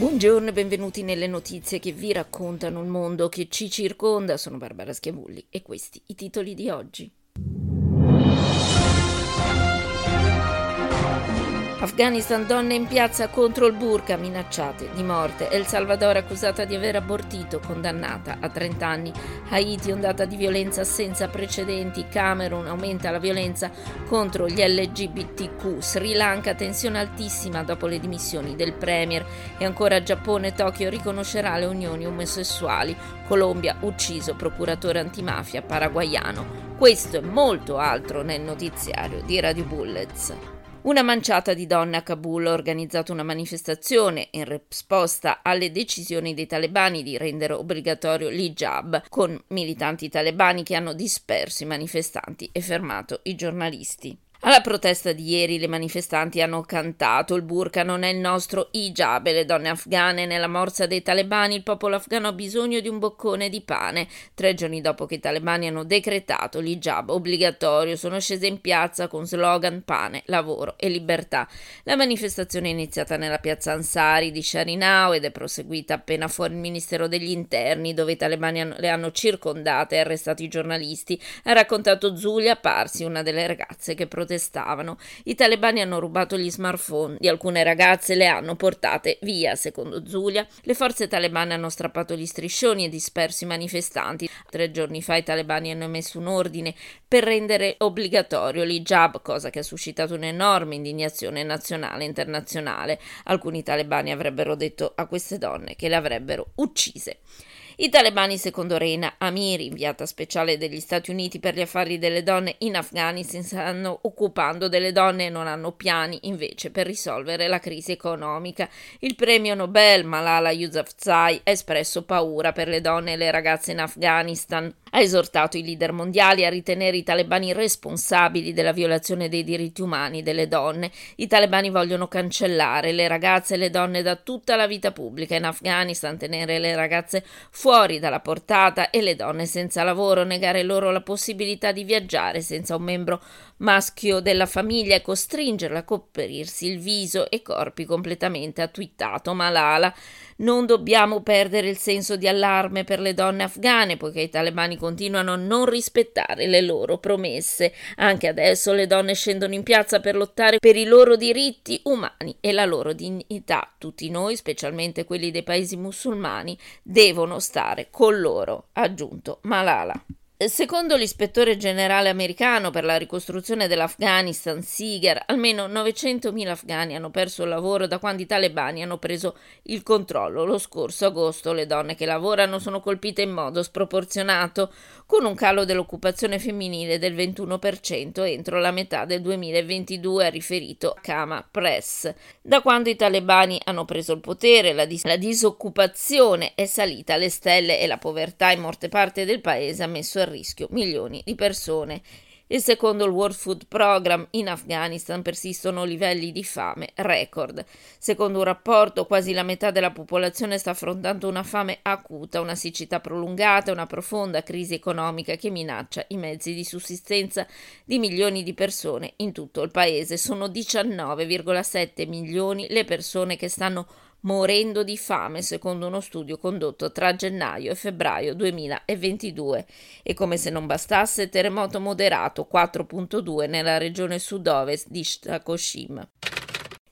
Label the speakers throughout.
Speaker 1: Buongiorno e benvenuti nelle notizie che vi raccontano il mondo che ci circonda. Sono Barbara Schiavulli e questi i titoli di oggi. Afghanistan, donne in piazza contro il burka, minacciate di morte. El Salvador accusata di aver abortito, condannata a 30 anni. Haiti, ondata di violenza senza precedenti. Camerun, aumenta la violenza contro gli LGBTQ. Sri Lanka, tensione altissima dopo le dimissioni del premier. E ancora Giappone, Tokyo riconoscerà le unioni omosessuali. Colombia, ucciso procuratore antimafia paraguayano. Questo e molto altro nel notiziario di Radio Bullets. Una manciata di donne a Kabul ha organizzato una manifestazione in risposta alle decisioni dei talebani di rendere obbligatorio l'hijab, con militanti talebani che hanno disperso i manifestanti e fermato i giornalisti. Alla protesta di ieri le manifestanti hanno cantato il burka non è il nostro hijab e le donne afghane nella morsa dei talebani il popolo afghano ha bisogno di un boccone di pane. Tre giorni dopo che i talebani hanno decretato l'hijab obbligatorio sono scese in piazza con slogan pane, lavoro e libertà. La manifestazione è iniziata nella piazza Ansari di Sharinao ed è proseguita appena fuori il Ministero degli Interni dove i talebani le hanno circondate e arrestato i giornalisti. Ha raccontato Zulia Parsi, una delle ragazze che protestavano protestavano. I talebani hanno rubato gli smartphone di alcune ragazze e le hanno portate via, secondo Zulia. Le forze talebane hanno strappato gli striscioni e disperso i manifestanti. Tre giorni fa i talebani hanno emesso un ordine per rendere obbligatorio l'hijab, cosa che ha suscitato un'enorme indignazione nazionale e internazionale. Alcuni talebani avrebbero detto a queste donne che le avrebbero uccise. I talebani, secondo Reina Amiri, inviata speciale degli Stati Uniti per gli affari delle donne in Afghanistan, stanno occupando delle donne e non hanno piani invece per risolvere la crisi economica. Il premio Nobel Malala Yousafzai ha espresso paura per le donne e le ragazze in Afghanistan. Ha esortato i leader mondiali a ritenere i talebani responsabili della violazione dei diritti umani delle donne. I talebani vogliono cancellare le ragazze e le donne da tutta la vita pubblica in Afghanistan, tenere le ragazze fuori dalla portata e le donne senza lavoro, negare loro la possibilità di viaggiare senza un membro maschio della famiglia e costringerla a coprirsi il viso e corpi completamente, ha twittato Malala. Non dobbiamo perdere il senso di allarme per le donne afghane, poiché i talebani continuano a non rispettare le loro promesse. Anche adesso le donne scendono in piazza per lottare per i loro diritti umani e la loro dignità. Tutti noi, specialmente quelli dei paesi musulmani, devono stare con loro, ha aggiunto Malala. Secondo l'ispettore generale americano per la ricostruzione dell'Afghanistan, Siger, almeno 900.000 afghani hanno perso il lavoro da quando i talebani hanno preso il controllo. Lo scorso agosto le donne che lavorano sono colpite in modo sproporzionato, con un calo dell'occupazione femminile del 21% entro la metà del 2022, ha riferito Kama Press. Da quando i talebani hanno preso il potere, la, dis- la disoccupazione è salita alle stelle e la povertà in molte parti del paese ha messo a rischio milioni di persone. E secondo il World Food Program in Afghanistan persistono livelli di fame record. Secondo un rapporto, quasi la metà della popolazione sta affrontando una fame acuta, una siccità prolungata una profonda crisi economica che minaccia i mezzi di sussistenza di milioni di persone in tutto il paese. Sono 19,7 milioni le persone che stanno morendo di fame, secondo uno studio condotto tra gennaio e febbraio 2022. E come se non bastasse, terremoto moderato 4.2 nella regione sud-ovest di Shtakoshima.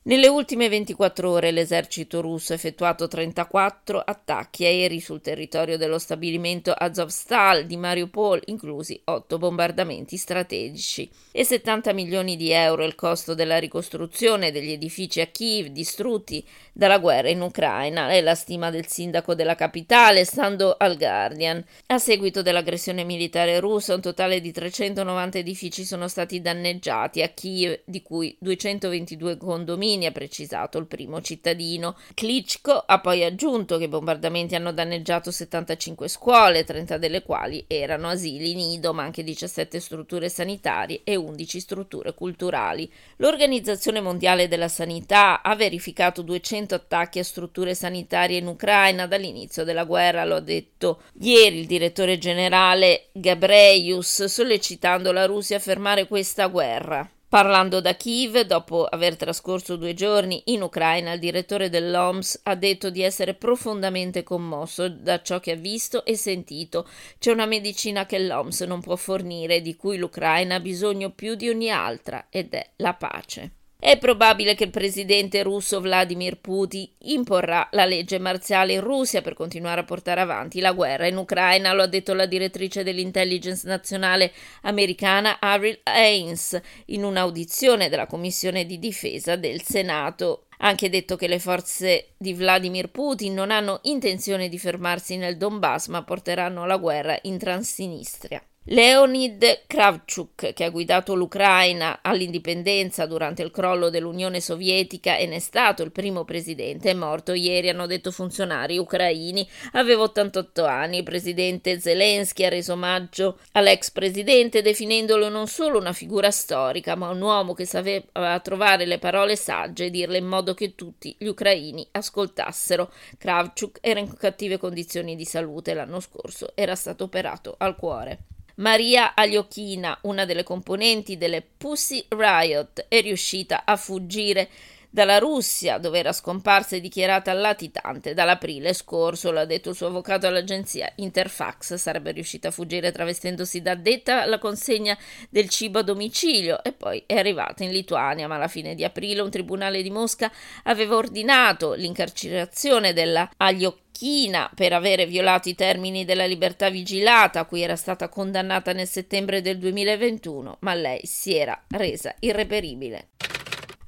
Speaker 1: Nelle ultime 24 ore l'esercito russo ha effettuato 34 attacchi aerei sul territorio dello stabilimento Azovstal di Mariupol, inclusi 8 bombardamenti strategici. E 70 milioni di euro il costo della ricostruzione degli edifici a Kiev distrutti dalla guerra in Ucraina, è la stima del sindaco della capitale, stando al Guardian. A seguito dell'aggressione militare russa, un totale di 390 edifici sono stati danneggiati a Kiev, di cui 222 condomini Salvini ha precisato il primo cittadino. Klitschko ha poi aggiunto che i bombardamenti hanno danneggiato 75 scuole, 30 delle quali erano asili nido, ma anche 17 strutture sanitarie e 11 strutture culturali. L'Organizzazione Mondiale della Sanità ha verificato 200 attacchi a strutture sanitarie in Ucraina dall'inizio della guerra, lo ha detto ieri il direttore generale Gabreius, sollecitando la Russia a fermare questa guerra. Parlando da Kiev, dopo aver trascorso due giorni in Ucraina, il direttore dell'OMS ha detto di essere profondamente commosso da ciò che ha visto e sentito. C'è una medicina che l'OMS non può fornire, di cui l'Ucraina ha bisogno più di ogni altra, ed è la pace. È probabile che il presidente russo Vladimir Putin imporrà la legge marziale in Russia per continuare a portare avanti la guerra in Ucraina, lo ha detto la direttrice dell'intelligence nazionale americana Avril Haines in un'audizione della Commissione di difesa del Senato. Ha anche detto che le forze di Vladimir Putin non hanno intenzione di fermarsi nel Donbass, ma porteranno la guerra in Transnistria. Leonid Kravchuk, che ha guidato l'Ucraina all'indipendenza durante il crollo dell'Unione Sovietica e ne è stato il primo presidente, è morto ieri, hanno detto funzionari ucraini. Aveva 88 anni. Il presidente Zelensky ha reso omaggio all'ex presidente definendolo non solo una figura storica, ma un uomo che sapeva trovare le parole sagge e dirle in modo che tutti gli ucraini ascoltassero. Kravchuk era in cattive condizioni di salute l'anno scorso, era stato operato al cuore. Maria Agliochina, una delle componenti delle Pussy Riot, è riuscita a fuggire dalla Russia, dove era scomparsa e dichiarata latitante dall'aprile scorso, l'ha detto il suo avvocato all'agenzia Interfax, sarebbe riuscita a fuggire travestendosi da addetta alla consegna del cibo a domicilio e poi è arrivata in Lituania, ma alla fine di aprile un tribunale di Mosca aveva ordinato l'incarcerazione della Agliocchina China per avere violato i termini della libertà vigilata a cui era stata condannata nel settembre del 2021, ma lei si era resa irreperibile.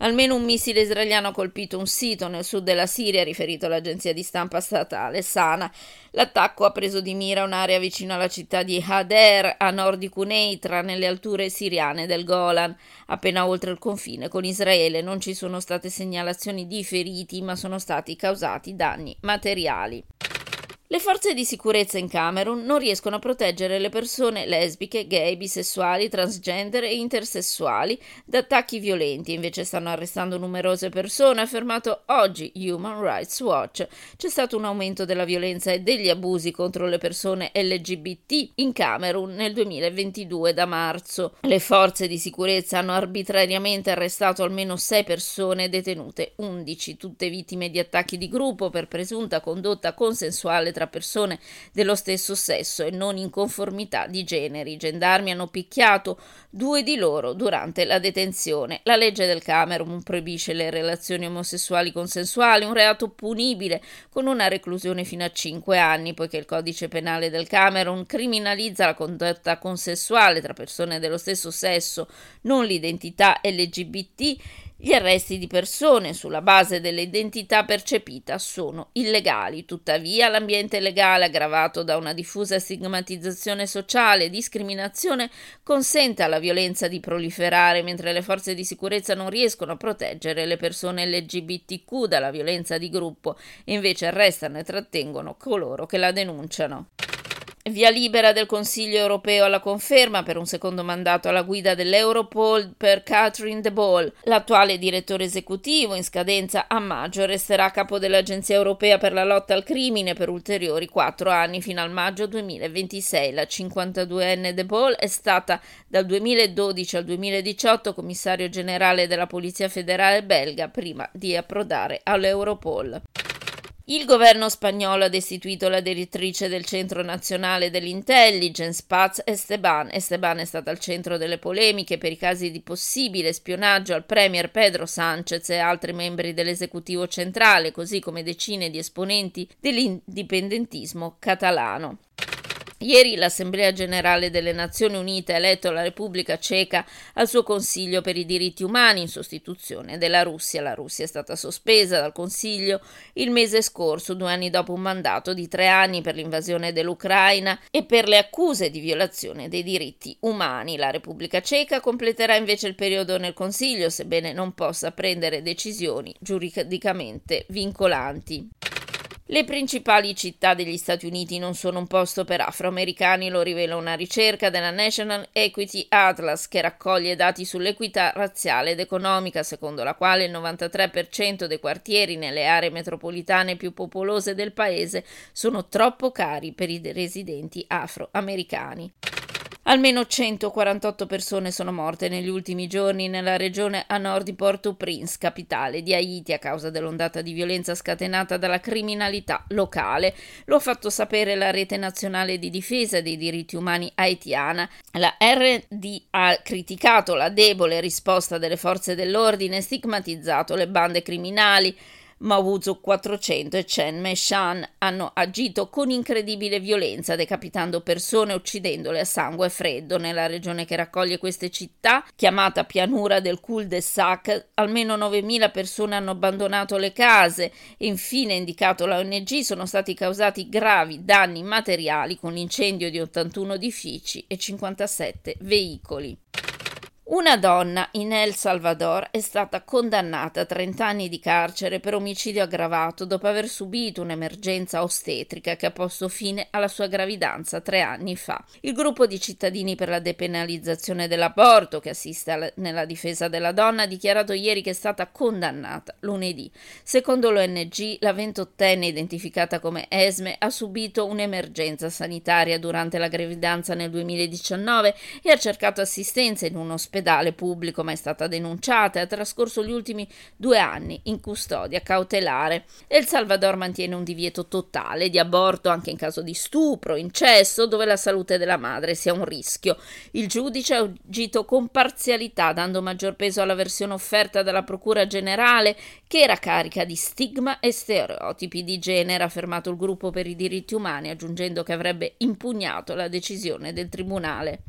Speaker 1: Almeno un missile israeliano ha colpito un sito nel sud della Siria, riferito l'agenzia di stampa statale Sana. L'attacco ha preso di mira un'area vicino alla città di Hader, a nord di Cuneitra, nelle alture siriane del Golan. Appena oltre il confine con Israele non ci sono state segnalazioni di feriti, ma sono stati causati danni materiali. Le forze di sicurezza in Camerun non riescono a proteggere le persone lesbiche, gay, bisessuali, transgender e intersessuali da attacchi violenti, invece stanno arrestando numerose persone, ha affermato oggi Human Rights Watch. C'è stato un aumento della violenza e degli abusi contro le persone LGBT in Camerun nel 2022 da marzo. Le forze di sicurezza hanno arbitrariamente arrestato almeno sei persone detenute 11, tutte vittime di attacchi di gruppo per presunta condotta consensuale tra persone dello stesso sesso e non in conformità di generi. I gendarmi hanno picchiato due di loro durante la detenzione. La legge del Camerun proibisce le relazioni omosessuali consensuali, un reato punibile con una reclusione fino a 5 anni, poiché il codice penale del Camerun criminalizza la condotta consensuale tra persone dello stesso sesso, non l'identità LGBT gli arresti di persone sulla base dell'identità percepita sono illegali, tuttavia l'ambiente legale aggravato da una diffusa stigmatizzazione sociale e discriminazione consente alla violenza di proliferare mentre le forze di sicurezza non riescono a proteggere le persone LGBTQ dalla violenza di gruppo e invece arrestano e trattengono coloro che la denunciano. Via libera del Consiglio europeo alla conferma per un secondo mandato alla guida dell'Europol per Catherine De Boll. L'attuale direttore esecutivo, in scadenza a maggio, resterà capo dell'Agenzia europea per la lotta al crimine per ulteriori quattro anni fino al maggio 2026. La 52enne De Boll è stata dal 2012 al 2018 commissario generale della Polizia federale belga prima di approdare all'Europol. Il governo spagnolo ha destituito la direttrice del Centro Nazionale dell'Intelligence, Paz Esteban. Esteban è stata al centro delle polemiche per i casi di possibile spionaggio al premier Pedro Sánchez e altri membri dell'esecutivo centrale, così come decine di esponenti dell'indipendentismo catalano. Ieri l'Assemblea generale delle Nazioni Unite ha eletto la Repubblica Ceca al suo Consiglio per i diritti umani in sostituzione della Russia. La Russia è stata sospesa dal Consiglio il mese scorso, due anni dopo un mandato di tre anni per l'invasione dell'Ucraina e per le accuse di violazione dei diritti umani. La Repubblica Ceca completerà invece il periodo nel Consiglio, sebbene non possa prendere decisioni giuridicamente vincolanti. Le principali città degli Stati Uniti non sono un posto per afroamericani, lo rivela una ricerca della National Equity Atlas che raccoglie dati sull'equità razziale ed economica, secondo la quale il 93% dei quartieri nelle aree metropolitane più popolose del paese sono troppo cari per i residenti afroamericani. Almeno 148 persone sono morte negli ultimi giorni nella regione a nord di Port-au-Prince, capitale di Haiti, a causa dell'ondata di violenza scatenata dalla criminalità locale. Lo ha fatto sapere la Rete Nazionale di Difesa dei Diritti Umani haitiana. La RD ha criticato la debole risposta delle forze dell'ordine e stigmatizzato le bande criminali. Mawuzo 400 e Chen Meishan hanno agito con incredibile violenza, decapitando persone e uccidendole a sangue freddo. Nella regione che raccoglie queste città, chiamata pianura del cul-de-sac, almeno 9.000 persone hanno abbandonato le case e infine, indicato la ONG, sono stati causati gravi danni materiali con l'incendio di 81 edifici e 57 veicoli. Una donna in El Salvador è stata condannata a 30 anni di carcere per omicidio aggravato dopo aver subito un'emergenza ostetrica che ha posto fine alla sua gravidanza tre anni fa. Il gruppo di cittadini per la depenalizzazione dell'aborto, che assiste alla, nella difesa della donna, ha dichiarato ieri che è stata condannata lunedì. Secondo l'ONG, la ventottenne, identificata come Esme, ha subito un'emergenza sanitaria durante la gravidanza nel 2019 e ha cercato assistenza in un ospedale ospedale pubblico, ma è stata denunciata e ha trascorso gli ultimi due anni in custodia cautelare. El Salvador mantiene un divieto totale di aborto anche in caso di stupro, incesso, dove la salute della madre sia un rischio. Il giudice ha agito con parzialità, dando maggior peso alla versione offerta dalla Procura Generale, che era carica di stigma e stereotipi di genere, ha affermato il gruppo per i diritti umani, aggiungendo che avrebbe impugnato la decisione del tribunale.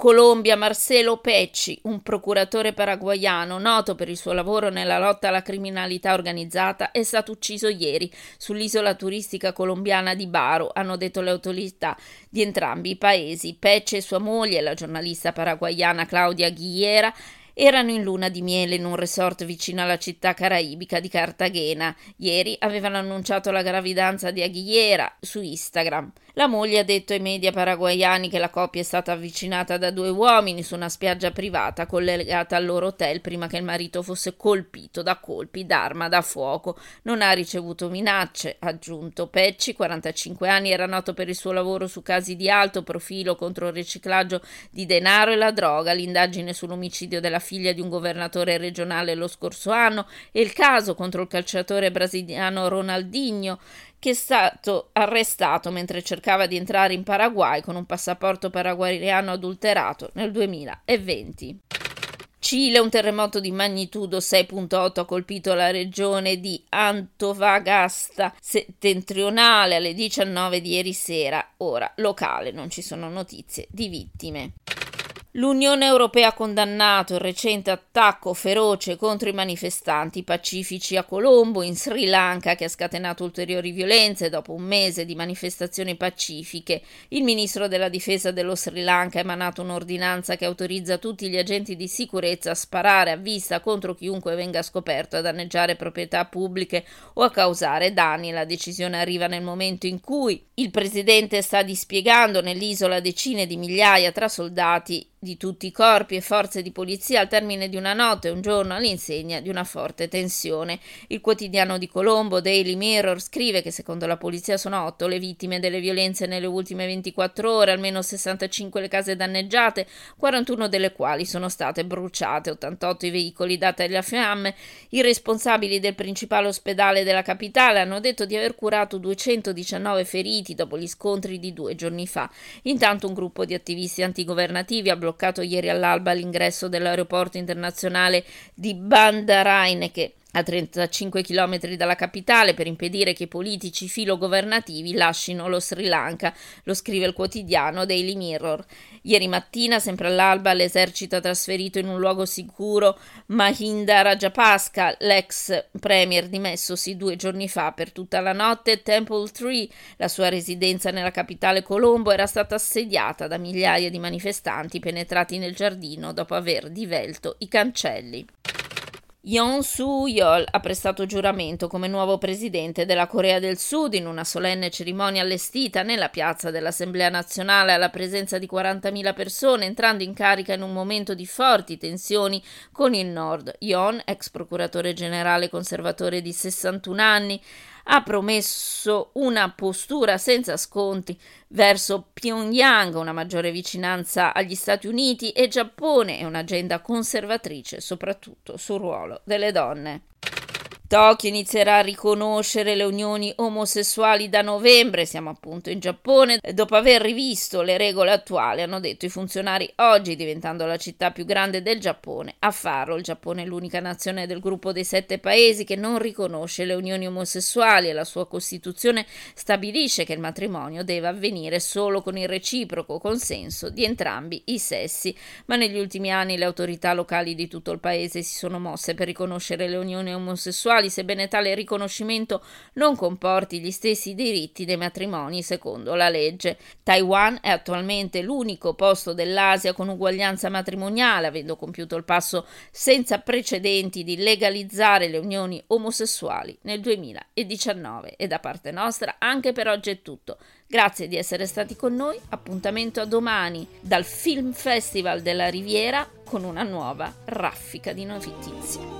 Speaker 1: Colombia Marcelo Pecci, un procuratore paraguaiano noto per il suo lavoro nella lotta alla criminalità organizzata, è stato ucciso ieri sull'isola turistica colombiana di Baro, hanno detto le autorità di entrambi i paesi. Pecci e sua moglie, la giornalista paraguaiana Claudia Ghiera, erano in luna di miele in un resort vicino alla città caraibica di Cartagena. Ieri avevano annunciato la gravidanza di Aguilera su Instagram. La moglie ha detto ai media paraguayani che la coppia è stata avvicinata da due uomini su una spiaggia privata collegata al loro hotel prima che il marito fosse colpito da colpi d'arma da fuoco. Non ha ricevuto minacce, ha aggiunto. Pecci, 45 anni, era noto per il suo lavoro su casi di alto profilo contro il riciclaggio di denaro e la droga, l'indagine sull'omicidio della figlia di un governatore regionale lo scorso anno e il caso contro il calciatore brasiliano Ronaldinho che è stato arrestato mentre cercava di entrare in Paraguay con un passaporto paraguayano adulterato nel 2020. Cile, un terremoto di magnitudo 6.8 ha colpito la regione di Antofagasta settentrionale alle 19 di ieri sera. Ora, locale, non ci sono notizie di vittime. L'Unione Europea ha condannato il recente attacco feroce contro i manifestanti pacifici a Colombo, in Sri Lanka, che ha scatenato ulteriori violenze dopo un mese di manifestazioni pacifiche. Il ministro della difesa dello Sri Lanka ha emanato un'ordinanza che autorizza tutti gli agenti di sicurezza a sparare a vista contro chiunque venga scoperto a danneggiare proprietà pubbliche o a causare danni. La decisione arriva nel momento in cui il presidente sta dispiegando nell'isola decine di migliaia tra soldati di tutti i corpi e forze di polizia al termine di una notte e un giorno all'insegna di una forte tensione. Il quotidiano di Colombo, Daily Mirror, scrive che secondo la polizia sono otto le vittime delle violenze nelle ultime 24 ore, almeno 65 le case danneggiate, 41 delle quali sono state bruciate, 88 i veicoli dati agli fiamme. I responsabili del principale ospedale della capitale hanno detto di aver curato 219 feriti dopo gli scontri di due giorni fa. Intanto un gruppo di attivisti antigovernativi ha bloccato ieri all'alba l'ingresso dell'aeroporto internazionale di Bandaraineke a 35 km dalla capitale per impedire che i politici filogovernativi lasciino lo Sri Lanka, lo scrive il quotidiano Daily Mirror. Ieri mattina, sempre all'alba, l'esercito ha trasferito in un luogo sicuro Mahinda Rajapaksa, l'ex premier dimessosi due giorni fa per tutta la notte. Temple Tree, la sua residenza nella capitale Colombo, era stata assediata da migliaia di manifestanti penetrati nel giardino dopo aver divelto i cancelli. Yoon Soo-yeol ha prestato giuramento come nuovo presidente della Corea del Sud in una solenne cerimonia allestita nella piazza dell'Assemblea nazionale alla presenza di 40.000 persone, entrando in carica in un momento di forti tensioni con il Nord. Yoon, ex procuratore generale conservatore di 61 anni, ha promesso una postura senza sconti verso Pyongyang, una maggiore vicinanza agli Stati Uniti e Giappone e un'agenda conservatrice soprattutto sul ruolo delle donne. Tokyo inizierà a riconoscere le unioni omosessuali da novembre, siamo appunto in Giappone, dopo aver rivisto le regole attuali, hanno detto i funzionari oggi, diventando la città più grande del Giappone. A farlo, il Giappone è l'unica nazione del gruppo dei sette paesi che non riconosce le unioni omosessuali e la sua Costituzione stabilisce che il matrimonio deve avvenire solo con il reciproco consenso di entrambi i sessi. Ma negli ultimi anni le autorità locali di tutto il paese si sono mosse per riconoscere le unioni omosessuali sessuali, sebbene tale riconoscimento non comporti gli stessi diritti dei matrimoni secondo la legge. Taiwan è attualmente l'unico posto dell'Asia con uguaglianza matrimoniale, avendo compiuto il passo senza precedenti di legalizzare le unioni omosessuali nel 2019. E da parte nostra anche per oggi è tutto. Grazie di essere stati con noi, appuntamento a domani dal Film Festival della Riviera con una nuova raffica di notizie.